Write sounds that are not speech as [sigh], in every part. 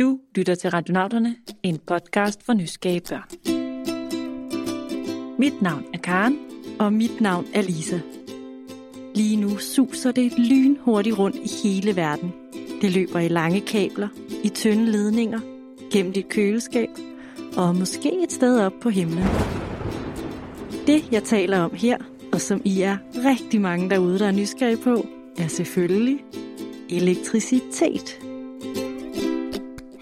Du lytter til Radionauterne, en podcast for nysgerrige børn. Mit navn er Karen. Og mit navn er Lisa. Lige nu suser det lynhurtigt rundt i hele verden. Det løber i lange kabler, i tynde ledninger, gennem dit køleskab og måske et sted op på himlen. Det, jeg taler om her, og som I er rigtig mange derude, der er nysgerrige på, er selvfølgelig elektricitet.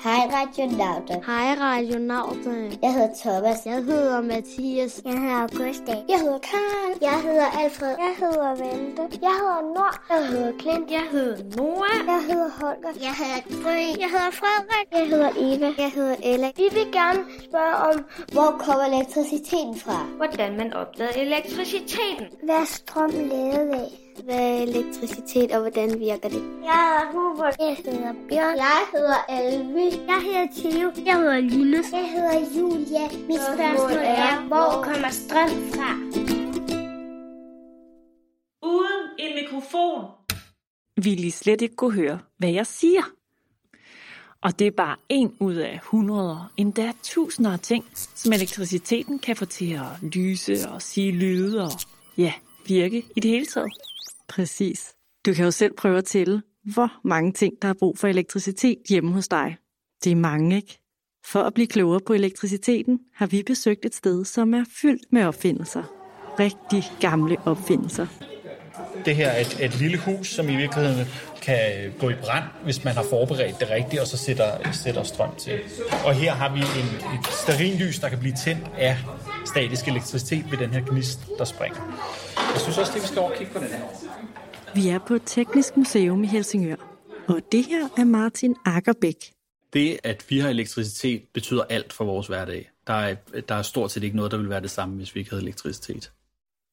Hej Radionauter. Hej Radionauter. Jeg hedder Thomas. Jeg hedder Mathias. Jeg hedder Augusta. Jeg hedder Karen. Jeg hedder Alfred. Jeg hedder Vente. Jeg hedder Nord. Jeg hedder Klint. Jeg hedder Noah. Jeg hedder Holger. Jeg hedder Gry. Jeg hedder Frederik. Jeg hedder Eva. Jeg hedder Ella. Vi vil gerne spørge om, hvor kommer elektriciteten fra? Hvordan man opdagede elektriciteten. Hvad er strøm lavet af? Hvad er elektricitet, og hvordan virker det? Jeg hedder Hubert. Jeg hedder Bjørn. Jeg hedder Elvi. Jeg hedder Theo. Jeg hedder Linus. Jeg hedder Julia. Mit Spørgsmålet er, hvor kommer strøm fra? Uden en mikrofon vil I slet ikke kunne høre, hvad jeg siger. Og det er bare en ud af hundreder, endda tusinder af ting, som elektriciteten kan få til at lyse og sige lyde og ja, virke i det hele taget. Præcis. Du kan jo selv prøve at tælle, hvor mange ting, der er brug for elektricitet hjemme hos dig. Det er mange, ikke? For at blive klogere på elektriciteten, har vi besøgt et sted, som er fyldt med opfindelser. Rigtig gamle opfindelser. Det her er et, et lille hus, som i virkeligheden kan gå i brand, hvis man har forberedt det rigtigt, og så sætter, sætter strøm til. Og her har vi en, et sterinlys, der kan blive tændt af statisk elektricitet ved den her gnist, der springer. Jeg synes også, det vi skal over og kigge på den her. Vi er på et teknisk museum i Helsingør. Og det her er Martin Akkerbæk. Det, at vi har elektricitet, betyder alt for vores hverdag. Der er, der er stort set ikke noget, der vil være det samme, hvis vi ikke havde elektricitet.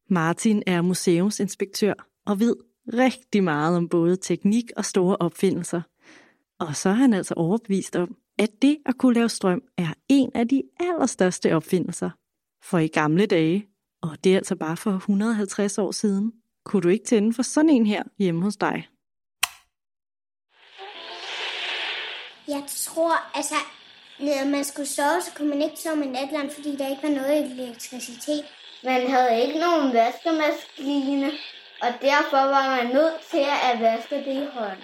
Martin er museumsinspektør og ved rigtig meget om både teknik og store opfindelser. Og så er han altså overbevist om, at det at kunne lave strøm er en af de allerstørste opfindelser. For i gamle dage, og det er altså bare for 150 år siden, kunne du ikke tænde for sådan en her hjemme hos dig. Jeg tror, altså, når man skulle sove, så kunne man ikke sove med natland, fordi der ikke var noget elektricitet. Man havde ikke nogen vaskemaskine, og derfor var man nødt til at vaske det i hånd.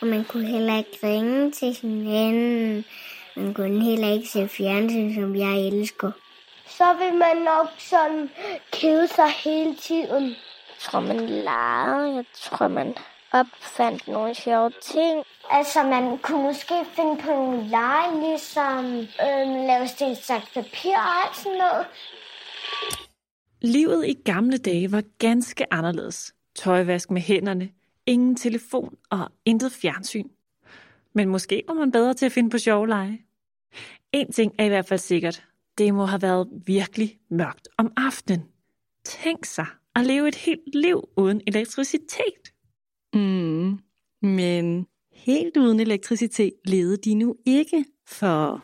Og man kunne heller ikke ringe til hinanden. Man kunne heller ikke se fjernsyn, som jeg elsker. Så vil man nok sådan kede sig hele tiden. Jeg tror, man legede. Jeg tror, man opfandt nogle sjove ting. Altså, man kunne måske finde på nogle lege, ligesom øhm, lave sten, saks, papir og alt sådan noget. Livet i gamle dage var ganske anderledes. Tøjvask med hænderne, ingen telefon og intet fjernsyn. Men måske var man bedre til at finde på sjove lege. En ting er i hvert fald sikkert. Det må have været virkelig mørkt om aftenen. Tænk sig at leve et helt liv uden elektricitet. Mm, men helt uden elektricitet levede de nu ikke, for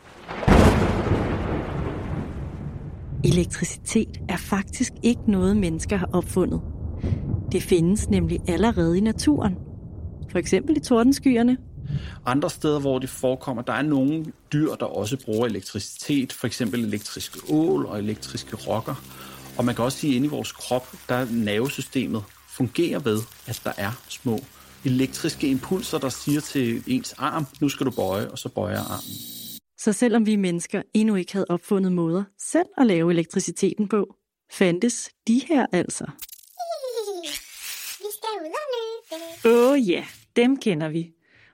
elektricitet er faktisk ikke noget, mennesker har opfundet. Det findes nemlig allerede i naturen. For eksempel i tordenskyerne. Andre steder, hvor det forekommer, der er nogle dyr, der også bruger elektricitet, for eksempel elektriske ål og elektriske rokker. Og man kan også sige, at inde i vores krop, der er nervesystemet fungerer ved, at der er små elektriske impulser, der siger til ens arm, nu skal du bøje, og så bøjer armen. Så selvom vi mennesker endnu ikke havde opfundet måder selv at lave elektriciteten på, fandtes de her altså. Vi skal ud og løbe. Åh oh, ja, dem kender vi.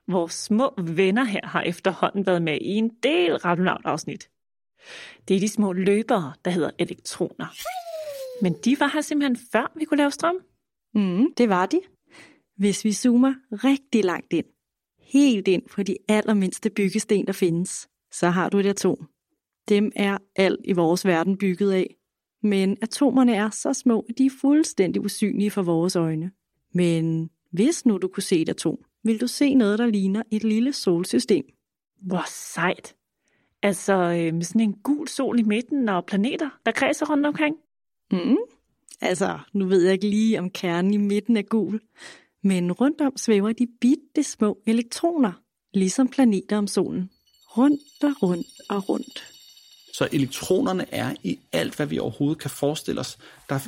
Vores små venner her har efterhånden været med i en del radionaut-afsnit. Det er de små løbere, der hedder elektroner. Men de var her simpelthen før vi kunne lave strøm. Mm, det var de. Hvis vi zoomer rigtig langt ind, helt ind på de allermindste byggesten, der findes, så har du et atom. Dem er alt i vores verden bygget af. Men atomerne er så små, at de er fuldstændig usynlige for vores øjne. Men hvis nu du kunne se et atom, vil du se noget, der ligner et lille solsystem. Hvor sejt. Altså øh, med sådan en gul sol i midten og planeter, der kredser rundt omkring. Mm. Altså, nu ved jeg ikke lige, om kernen i midten er gul. Men rundt om svæver de bitte små elektroner, ligesom planeter om solen. Rundt og rundt og rundt. Så elektronerne er i alt, hvad vi overhovedet kan forestille os. Der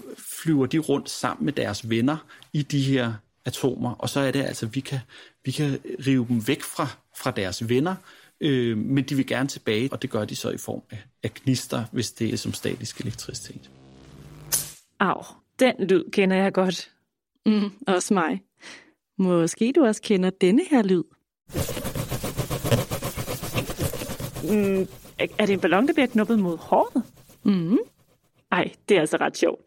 flyver de rundt sammen med deres venner i de her atomer, og så er det altså, vi kan, vi kan rive dem væk fra, fra deres venner, øh, men de vil gerne tilbage, og det gør de så i form af, af gnister, hvis det er som statisk elektricitet. Au, den lyd kender jeg godt. Mm, også mig. Måske du også kender denne her lyd. Mm, er det en ballon, der bliver knuppet mod håret? Mm. Ej, det er altså ret sjovt.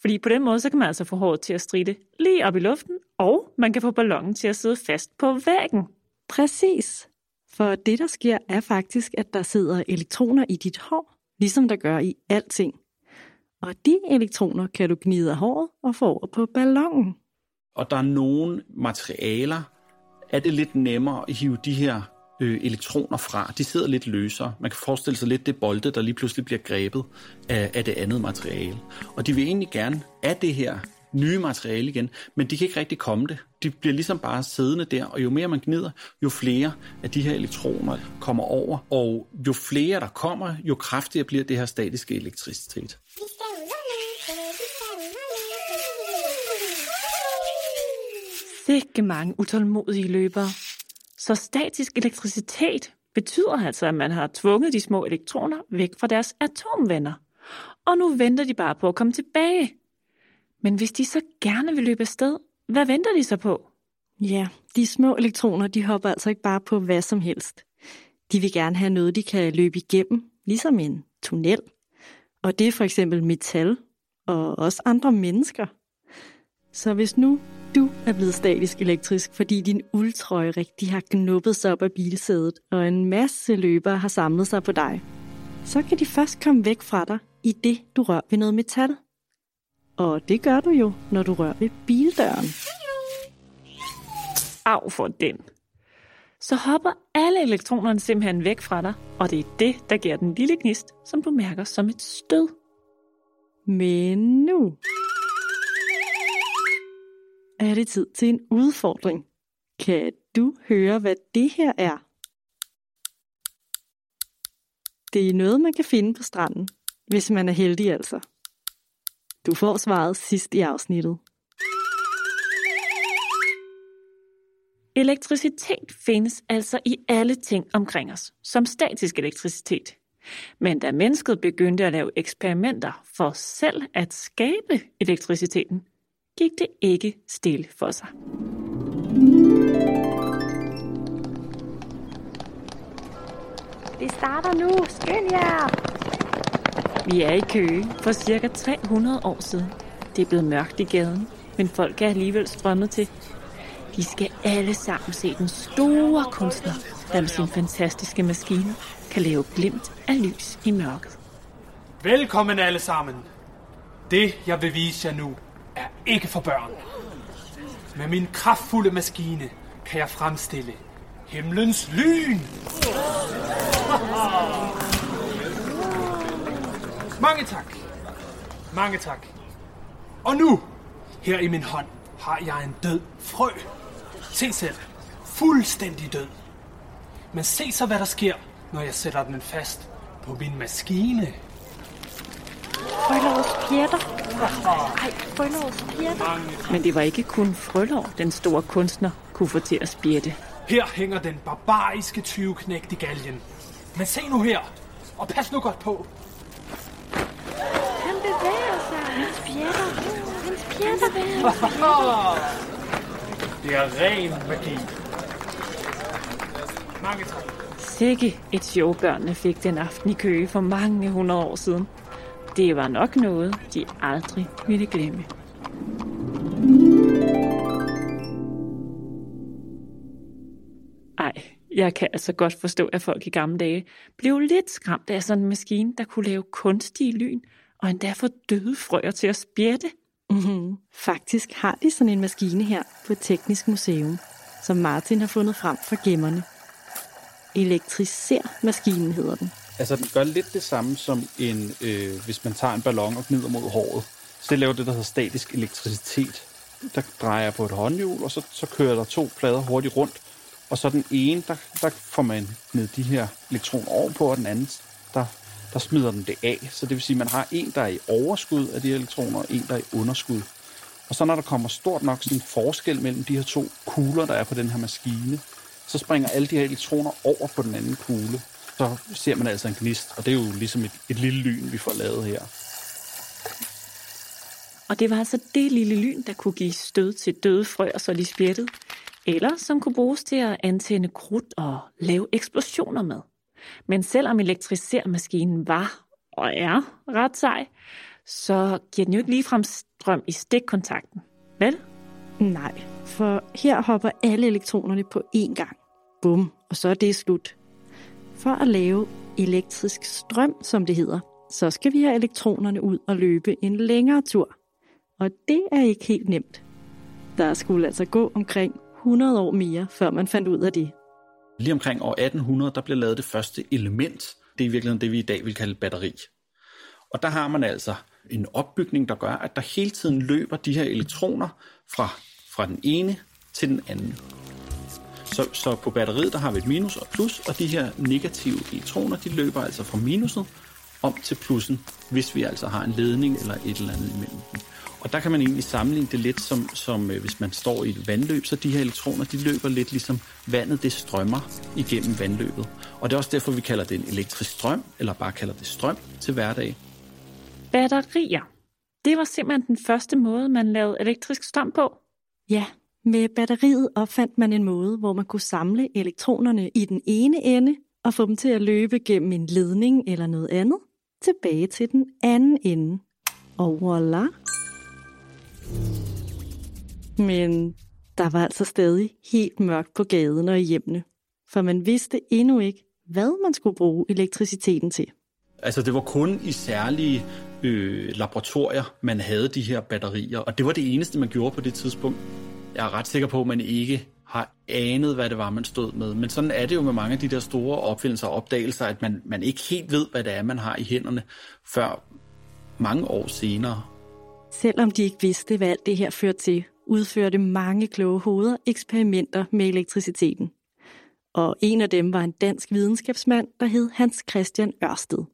Fordi på den måde, så kan man altså få håret til at stride lige op i luften, og man kan få ballonen til at sidde fast på væggen. Præcis. For det, der sker, er faktisk, at der sidder elektroner i dit hår, ligesom der gør i alting. Og de elektroner kan du gnide af håret og få over på ballonen. Og der er nogle materialer, er det lidt nemmere at hive de her øh, elektroner fra. De sidder lidt løsere. Man kan forestille sig lidt det bolde, der lige pludselig bliver grebet af, af det andet materiale. Og de vil egentlig gerne af det her nye materiale igen, men de kan ikke rigtig komme det. De bliver ligesom bare siddende der, og jo mere man gnider, jo flere af de her elektroner kommer over, og jo flere der kommer, jo kraftigere bliver det her statiske elektricitet. Sikke mange utålmodige løbere. Så statisk elektricitet betyder altså, at man har tvunget de små elektroner væk fra deres atomvenner. Og nu venter de bare på at komme tilbage. Men hvis de så gerne vil løbe afsted, hvad venter de så på? Ja, de små elektroner, de hopper altså ikke bare på hvad som helst. De vil gerne have noget, de kan løbe igennem, ligesom en tunnel. Og det er for eksempel metal og også andre mennesker. Så hvis nu du er blevet statisk elektrisk, fordi din uldtrøje rigtig har knuppet sig op af bilsædet, og en masse løbere har samlet sig på dig, så kan de først komme væk fra dig, i det du rører ved noget metal. Og det gør du jo, når du rører ved bildøren. Af for den. Så hopper alle elektronerne simpelthen væk fra dig, og det er det, der giver den lille gnist, som du mærker som et stød. Men nu er det tid til en udfordring. Kan du høre, hvad det her er? Det er noget, man kan finde på stranden, hvis man er heldig altså. Du får svaret sidst i afsnittet. Elektricitet findes altså i alle ting omkring os, som statisk elektricitet. Men da mennesket begyndte at lave eksperimenter for selv at skabe elektriciteten, gik det ikke stille for sig. Det starter nu. Skynd jer! Vi er i Køge for cirka 300 år siden. Det er blevet mørkt i gaden, men folk er alligevel strømmet til. De skal alle sammen se den store kunstner, der med sin fantastiske maskine kan lave glimt af lys i mørket. Velkommen alle sammen. Det, jeg vil vise jer nu, ikke for børn. Med min kraftfulde maskine kan jeg fremstille himlens lyn. Mange tak. Mange tak. Og nu, her i min hånd, har jeg en død frø. Se selv. Fuldstændig død. Men se så, hvad der sker, når jeg sætter den fast på min maskine. Frølås pjætter. Ej, frølås pjætter. Men det var ikke kun Frølov, den store kunstner, kunne få til at spjætte. Her hænger den barbariske tyveknægt i galgen. Men se nu her, og pas nu godt på. Han bevæger sig. Hans pjætter. Hans pjætter bevæger [laughs] sig. Det er ren magi. Mange tak. Sikke et show, børnene fik den aften i Køge for mange hundrede år siden. Det var nok noget, de aldrig ville glemme. Ej, jeg kan altså godt forstå, at folk i gamle dage blev lidt skræmt af sådan en maskine, der kunne lave kunstige lyn, og endda få døde frøer til at spjætte. Mm-hmm. Faktisk har de sådan en maskine her på et teknisk museum, som Martin har fundet frem fra gemmerne. Elektriser maskinen hedder den. Altså, den gør lidt det samme som en, øh, hvis man tager en ballon og gnider mod håret. Så det laver det, der hedder statisk elektricitet. Der drejer jeg på et håndhjul, og så, så kører der to plader hurtigt rundt, Og så den ene, der, der får man ned de her elektroner over på, og den anden, der, der smider den det af. Så det vil sige, at man har en, der er i overskud af de her elektroner, og en, der er i underskud. Og så når der kommer stort nok sådan en forskel mellem de her to kugler, der er på den her maskine, så springer alle de her elektroner over på den anden kugle. Så ser man altså en gnist, og det er jo ligesom et, et lille lyn, vi får lavet her. Og det var altså det lille lyn, der kunne give stød til døde frøer, så de spjættede, eller som kunne bruges til at antænde krudt og lave eksplosioner med. Men selvom elektrisermaskinen var og er ret sej, så giver den jo ikke ligefrem strøm i stikkontakten, vel? Nej, for her hopper alle elektronerne på én gang. Bum, og så er det slut. For at lave elektrisk strøm, som det hedder, så skal vi have elektronerne ud og løbe en længere tur. Og det er ikke helt nemt. Der skulle altså gå omkring 100 år mere, før man fandt ud af det. Lige omkring år 1800, der blev lavet det første element. Det er i virkeligheden det, vi i dag vil kalde batteri. Og der har man altså en opbygning, der gør, at der hele tiden løber de her elektroner fra, fra den ene til den anden. Så, så på batteriet, der har vi et minus og plus, og de her negative elektroner, de løber altså fra minuset om til plussen, hvis vi altså har en ledning eller et eller andet imellem dem. Og der kan man egentlig sammenligne det lidt som, som øh, hvis man står i et vandløb, så de her elektroner, de løber lidt ligesom vandet, det strømmer igennem vandløbet. Og det er også derfor, vi kalder det en elektrisk strøm, eller bare kalder det strøm til hverdag. Batterier. Det var simpelthen den første måde, man lavede elektrisk strøm på. Ja, med batteriet opfandt man en måde, hvor man kunne samle elektronerne i den ene ende og få dem til at løbe gennem en ledning eller noget andet tilbage til den anden ende. Og voilà! Men der var altså stadig helt mørkt på gaden og i hjemmene, for man vidste endnu ikke, hvad man skulle bruge elektriciteten til. Altså det var kun i særlige øh, laboratorier, man havde de her batterier, og det var det eneste, man gjorde på det tidspunkt. Jeg er ret sikker på, at man ikke har anet, hvad det var, man stod med. Men sådan er det jo med mange af de der store opfindelser og opdagelser, at man, man ikke helt ved, hvad det er, man har i hænderne, før mange år senere. Selvom de ikke vidste, hvad alt det her førte til, udførte mange kloge hoveder eksperimenter med elektriciteten. Og en af dem var en dansk videnskabsmand, der hed Hans Christian Ørsted.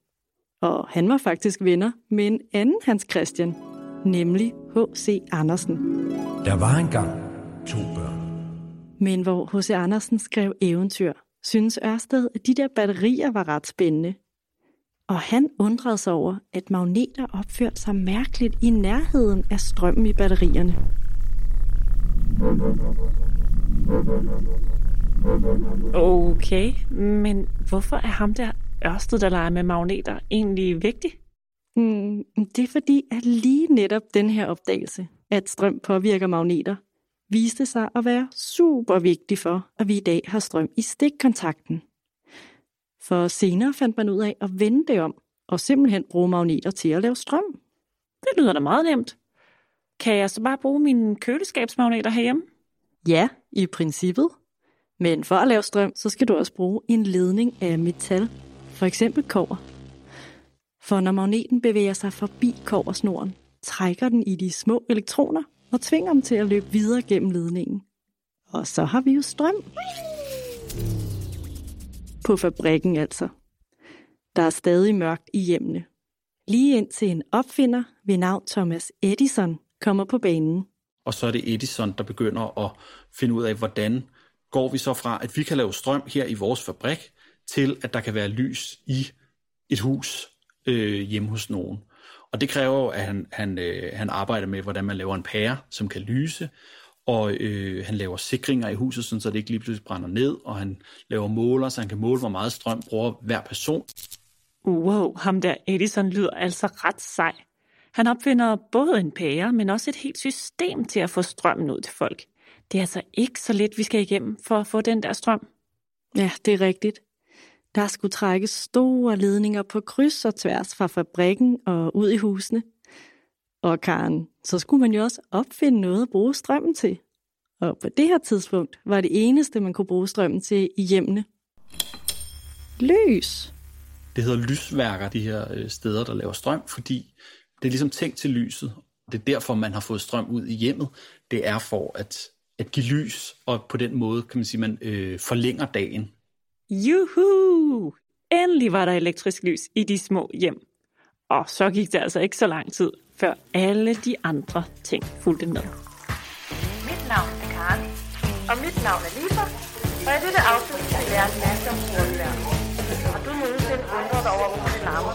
Og han var faktisk venner med en anden Hans Christian, nemlig H.C. Andersen. Der var engang to børn. Men hvor H.C. Andersen skrev eventyr, synes Ørsted, at de der batterier var ret spændende. Og han undrede sig over, at magneter opførte sig mærkeligt i nærheden af strømmen i batterierne. Okay, men hvorfor er ham der Ørsted, der leger med magneter, egentlig vigtig? Hmm, det er fordi, at lige netop den her opdagelse, at strøm påvirker magneter, viste sig at være super vigtig for, at vi i dag har strøm i stikkontakten. For senere fandt man ud af at vende det om, og simpelthen bruge magneter til at lave strøm. Det lyder da meget nemt. Kan jeg så bare bruge mine køleskabsmagneter herhjemme? Ja, i princippet. Men for at lave strøm, så skal du også bruge en ledning af metal, for eksempel kover. For når magneten bevæger sig forbi koversnoren, trækker den i de små elektroner og tvinger dem til at løbe videre gennem ledningen. Og så har vi jo strøm. På fabrikken altså. Der er stadig mørkt i hjemmene. Lige indtil en opfinder ved navn Thomas Edison kommer på banen. Og så er det Edison, der begynder at finde ud af, hvordan går vi så fra, at vi kan lave strøm her i vores fabrik, til at der kan være lys i et hus øh, hjemme hos nogen. Og det kræver jo, at han, han, øh, han arbejder med, hvordan man laver en pære, som kan lyse, og øh, han laver sikringer i huset, sådan, så det ikke lige pludselig brænder ned, og han laver måler, så han kan måle, hvor meget strøm bruger hver person. Wow, ham der Edison lyder altså ret sej. Han opfinder både en pære, men også et helt system til at få strømmen ud til folk. Det er altså ikke så lidt, vi skal igennem for at få den der strøm. Ja, det er rigtigt. Der skulle trækkes store ledninger på kryds og tværs fra fabrikken og ud i husene. Og Karen, så skulle man jo også opfinde noget at bruge strømmen til. Og på det her tidspunkt var det eneste, man kunne bruge strømmen til i hjemmene. Lys. Det hedder lysværker, de her øh, steder, der laver strøm, fordi det er ligesom tænkt til lyset. Det er derfor, man har fået strøm ud i hjemmet. Det er for, at at give lys, og på den måde, kan man sige, man øh, forlænger dagen. Juhu! Endelig var der elektrisk lys i de små hjem. Og så gik det altså ikke så lang tid, før alle de andre ting fulgte med. Mit navn er Karen, og mit navn er Lisa, og i dette afsnit skal vi lære en masse om sortevejr. Og du nogensinde undret dig over, hvorfor det larmer.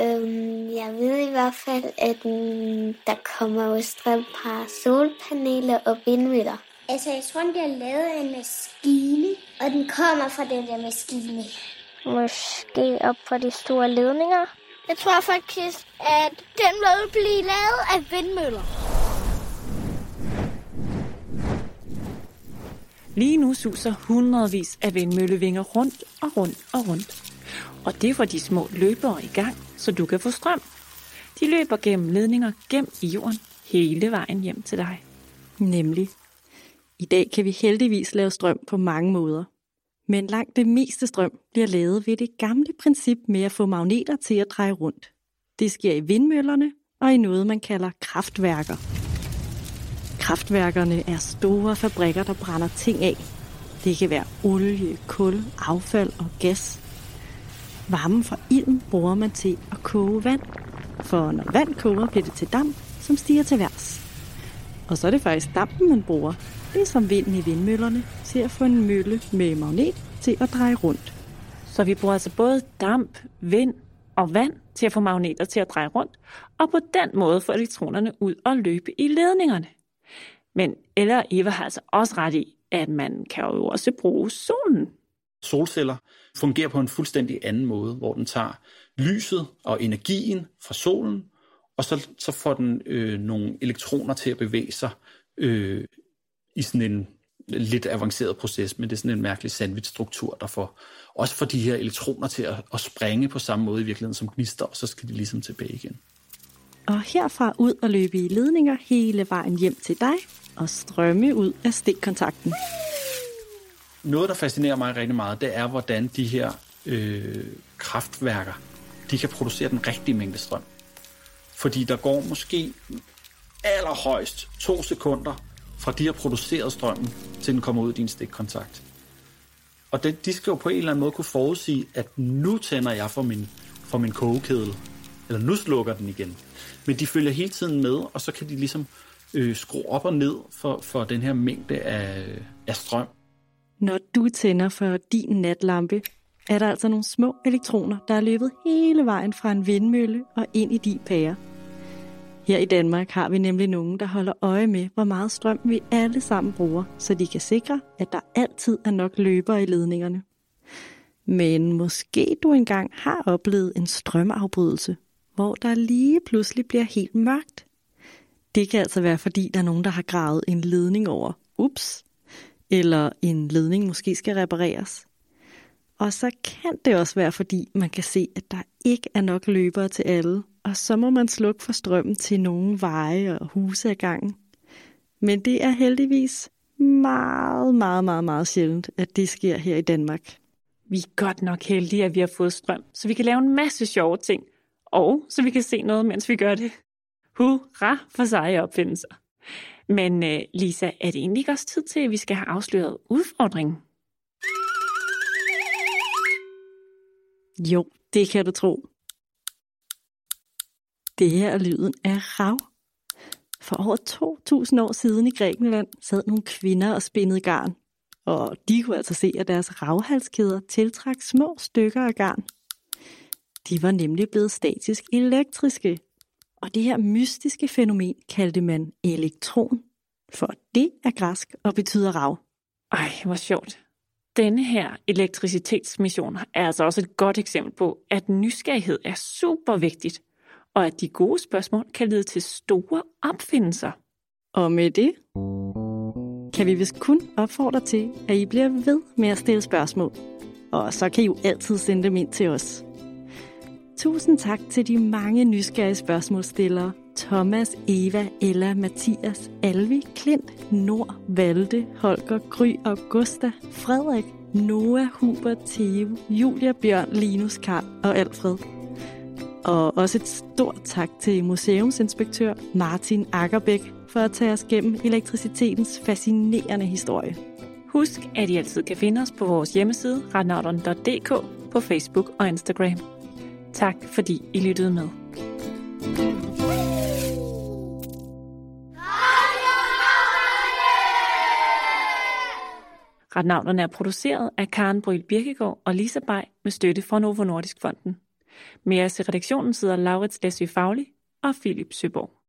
Øhm, jeg ved i hvert fald, at mm, der kommer jo strøm fra solpaneler og vindmøller. Altså, jeg tror, den bliver lavet af en maskine, og den kommer fra den der maskine. Måske op fra de store ledninger. Jeg tror faktisk, at den vil blive lavet af vindmøller. Lige nu suser hundredvis af vindmøllevinger rundt og rundt og rundt. Og det får de små løbere i gang, så du kan få strøm. De løber gennem ledninger gemt i jorden hele vejen hjem til dig. Nemlig. I dag kan vi heldigvis lave strøm på mange måder. Men langt det meste strøm bliver lavet ved det gamle princip med at få magneter til at dreje rundt. Det sker i vindmøllerne og i noget, man kalder kraftværker. Kraftværkerne er store fabrikker, der brænder ting af. Det kan være olie, kul, affald og gas. Varmen fra ilden bruger man til at koge vand. For når vand koger, bliver det til damp, som stiger til værs. Og så er det faktisk dampen, man bruger, ligesom vinden i vindmøllerne, til at få en mølle med magnet til at dreje rundt. Så vi bruger altså både damp, vind og vand til at få magneter til at dreje rundt, og på den måde få elektronerne ud og løbe i ledningerne. Men Ella og Eva har altså også ret i, at man kan jo også bruge solen. Solceller fungerer på en fuldstændig anden måde, hvor den tager lyset og energien fra solen, og så, så får den øh, nogle elektroner til at bevæge sig øh, i sådan en lidt avanceret proces, men det er sådan en mærkelig sandwich-struktur, der får også får de her elektroner til at, at springe på samme måde i virkeligheden som gnister, og så skal de ligesom tilbage igen. Og herfra ud og løbe i ledninger hele vejen hjem til dig og strømme ud af stikkontakten. Noget, der fascinerer mig rigtig meget, det er, hvordan de her øh, kraftværker, de kan producere den rigtige mængde strøm. Fordi der går måske allerhøjst to sekunder fra de har produceret strømmen, til den kommer ud i din stikkontakt. Og det, de skal jo på en eller anden måde kunne forudsige, at nu tænder jeg for min, for min kogekedel, eller nu slukker den igen. Men de følger hele tiden med, og så kan de ligesom øh, skrue op og ned for, for den her mængde af, af strøm. Når du tænder for din natlampe, er der altså nogle små elektroner, der er løbet hele vejen fra en vindmølle og ind i din pære. Her i Danmark har vi nemlig nogen, der holder øje med, hvor meget strøm vi alle sammen bruger, så de kan sikre, at der altid er nok løbere i ledningerne. Men måske du engang har oplevet en strømafbrydelse, hvor der lige pludselig bliver helt mørkt. Det kan altså være, fordi der er nogen, der har gravet en ledning over. Ups. Eller en ledning måske skal repareres. Og så kan det også være, fordi man kan se, at der ikke er nok løbere til alle, og så må man slukke for strømmen til nogle veje og huse ad gangen. Men det er heldigvis meget, meget, meget, meget sjældent, at det sker her i Danmark. Vi er godt nok heldige, at vi har fået strøm, så vi kan lave en masse sjove ting, og så vi kan se noget, mens vi gør det. Hurra for seje opfindelser. Men øh, Lisa, er det egentlig ikke også tid til, at vi skal have afsløret udfordringen? Jo, det kan du tro. Det her er lyden af rav. For over 2000 år siden i Grækenland sad nogle kvinder og spændede garn. Og de kunne altså se, at deres ravhalskæder tiltrak små stykker af garn. De var nemlig blevet statisk elektriske. Og det her mystiske fænomen kaldte man elektron. For det er græsk og betyder rav. Ej, hvor sjovt. Denne her elektricitetsmission er altså også et godt eksempel på, at nysgerrighed er super vigtigt, og at de gode spørgsmål kan lede til store opfindelser. Og med det kan vi vist kun opfordre til, at I bliver ved med at stille spørgsmål. Og så kan I jo altid sende dem ind til os. Tusind tak til de mange nysgerrige spørgsmålstillere. Thomas, Eva, Ella, Mathias, Alvi, Klint, Nord, Valde, Holger, Gry, Augusta, Frederik, Noah, Hubert, Theo, Julia, Bjørn, Linus, Karl og Alfred. Og også et stort tak til museumsinspektør Martin Ackerbæk for at tage os gennem elektricitetens fascinerende historie. Husk, at I altid kan finde os på vores hjemmeside radnauteren.dk på Facebook og Instagram. Tak fordi I lyttede med. Retnavnerne er produceret af Karen Bryl Birkegaard og Lisa Bay med støtte fra Novo Nordisk Fonden. Med os i redaktionen sidder Laurits Læsø Fagli og Philip Søborg.